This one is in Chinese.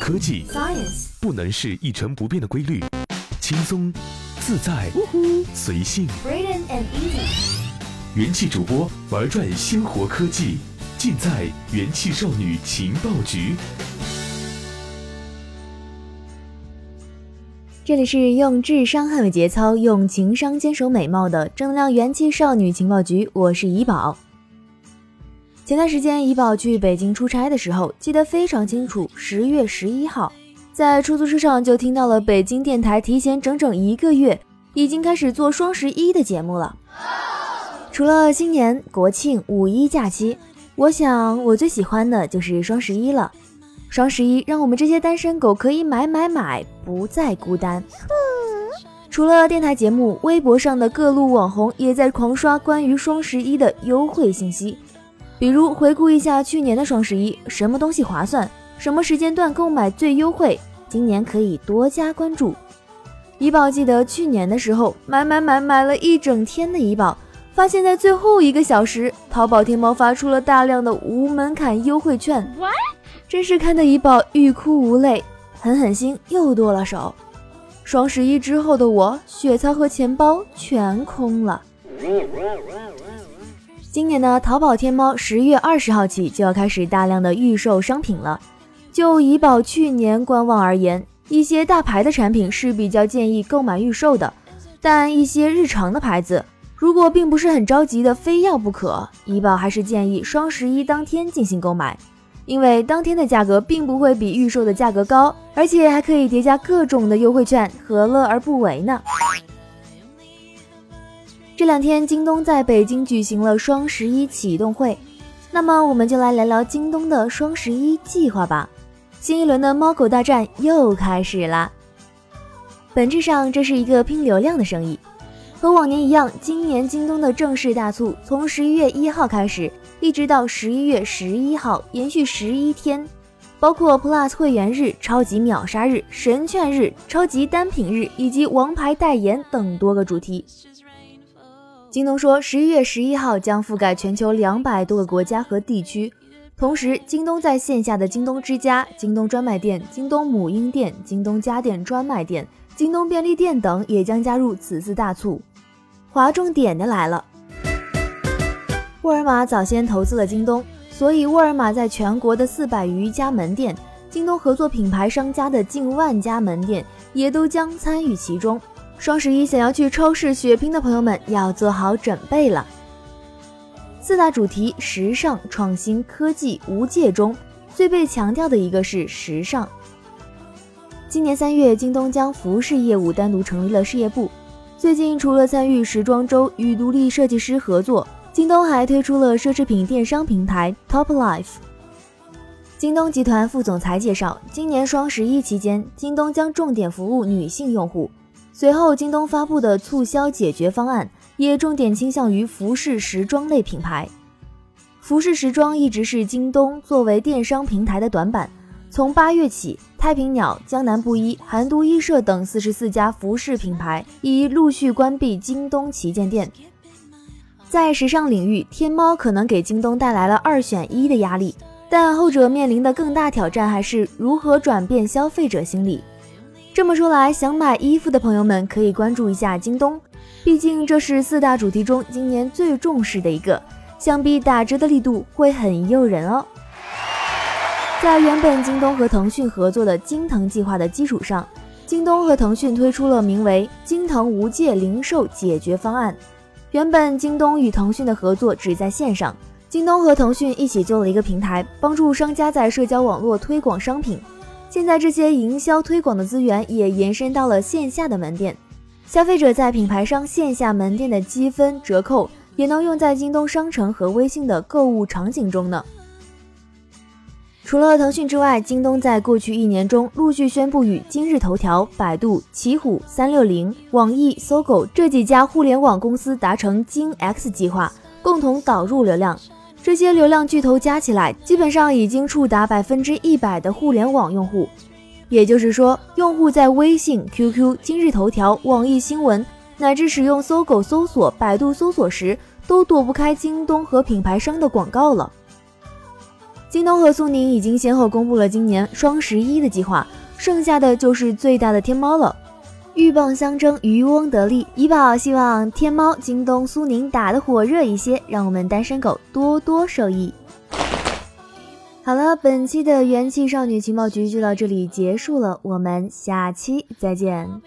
科技 Science 不能是一成不变的规律，轻松、自在、随性。Braden and Easy 元气主播玩转鲜活科技，尽在元气少女情报局。这里是用智商捍卫节操，用情商坚守美貌的正能量元气少女情报局，我是怡宝。前段时间，怡宝去北京出差的时候，记得非常清楚。十月十一号，在出租车上就听到了北京电台提前整整一个月，已经开始做双十一的节目了。除了新年、国庆、五一假期，我想我最喜欢的就是双十一了。双十一让我们这些单身狗可以买买买，不再孤单。除了电台节目，微博上的各路网红也在狂刷关于双十一的优惠信息。比如回顾一下去年的双十一，什么东西划算，什么时间段购买最优惠，今年可以多加关注。怡宝记得去年的时候买买买买了一整天的怡宝，发现在最后一个小时，淘宝天猫发出了大量的无门槛优惠券，真是看得怡宝欲哭无泪，狠狠心又剁了手。双十一之后的我，血槽和钱包全空了。今年呢，淘宝天猫十月二十号起就要开始大量的预售商品了。就怡宝去年观望而言，一些大牌的产品是比较建议购买预售的，但一些日常的牌子，如果并不是很着急的非要不可，怡宝还是建议双十一当天进行购买，因为当天的价格并不会比预售的价格高，而且还可以叠加各种的优惠券，何乐而不为呢？这两天，京东在北京举行了双十一启动会，那么我们就来聊聊京东的双十一计划吧。新一轮的猫狗大战又开始啦。本质上，这是一个拼流量的生意。和往年一样，今年京东的正式大促从十一月一号开始，一直到十一月十一号，延续十一天，包括 Plus 会员日、超级秒杀日、神券日、超级单品日以及王牌代言等多个主题。京东说，十一月十一号将覆盖全球两百多个国家和地区。同时，京东在线下的京东之家、京东专卖店、京东母婴店、京东家电专卖店、京东便利店等也将加入此次大促。划重点的来了，沃尔玛早先投资了京东，所以沃尔玛在全国的四百余家门店，京东合作品牌商家的近万家门店也都将参与其中。双十一想要去超市血拼的朋友们要做好准备了。四大主题：时尚、创新、科技、无界中，最被强调的一个是时尚。今年三月，京东将服饰业务单独成立了事业部。最近，除了参与时装周与独立设计师合作，京东还推出了奢侈品电商平台 Top Life。京东集团副总裁介绍，今年双十一期间，京东将重点服务女性用户。随后，京东发布的促销解决方案也重点倾向于服饰时装类品牌。服饰时装一直是京东作为电商平台的短板。从八月起，太平鸟、江南布衣、韩都衣舍等四十四家服饰品牌已陆续关闭京东旗舰店。在时尚领域，天猫可能给京东带来了二选一的压力，但后者面临的更大挑战还是如何转变消费者心理。这么说来，想买衣服的朋友们可以关注一下京东，毕竟这是四大主题中今年最重视的一个，想必打折的力度会很诱人哦。在原本京东和腾讯合作的京腾计划的基础上，京东和腾讯推出了名为“京腾无界零售解决方案”。原本京东与腾讯的合作只在线上，京东和腾讯一起做了一个平台，帮助商家在社交网络推广商品。现在这些营销推广的资源也延伸到了线下的门店，消费者在品牌商线下门店的积分折扣也能用在京东商城和微信的购物场景中呢。除了腾讯之外，京东在过去一年中陆续宣布与今日头条、百度、奇虎、三六零、网易、搜狗这几家互联网公司达成京 X 计划，共同导入流量。这些流量巨头加起来，基本上已经触达百分之一百的互联网用户。也就是说，用户在微信、QQ、今日头条、网易新闻，乃至使用搜狗搜索、百度搜索时，都躲不开京东和品牌商的广告了。京东和苏宁已经先后公布了今年双十一的计划，剩下的就是最大的天猫了。鹬蚌相争，渔翁得利。怡宝希望天猫、京东、苏宁打得火热一些，让我们单身狗多多受益。好了，本期的元气少女情报局就到这里结束了，我们下期再见。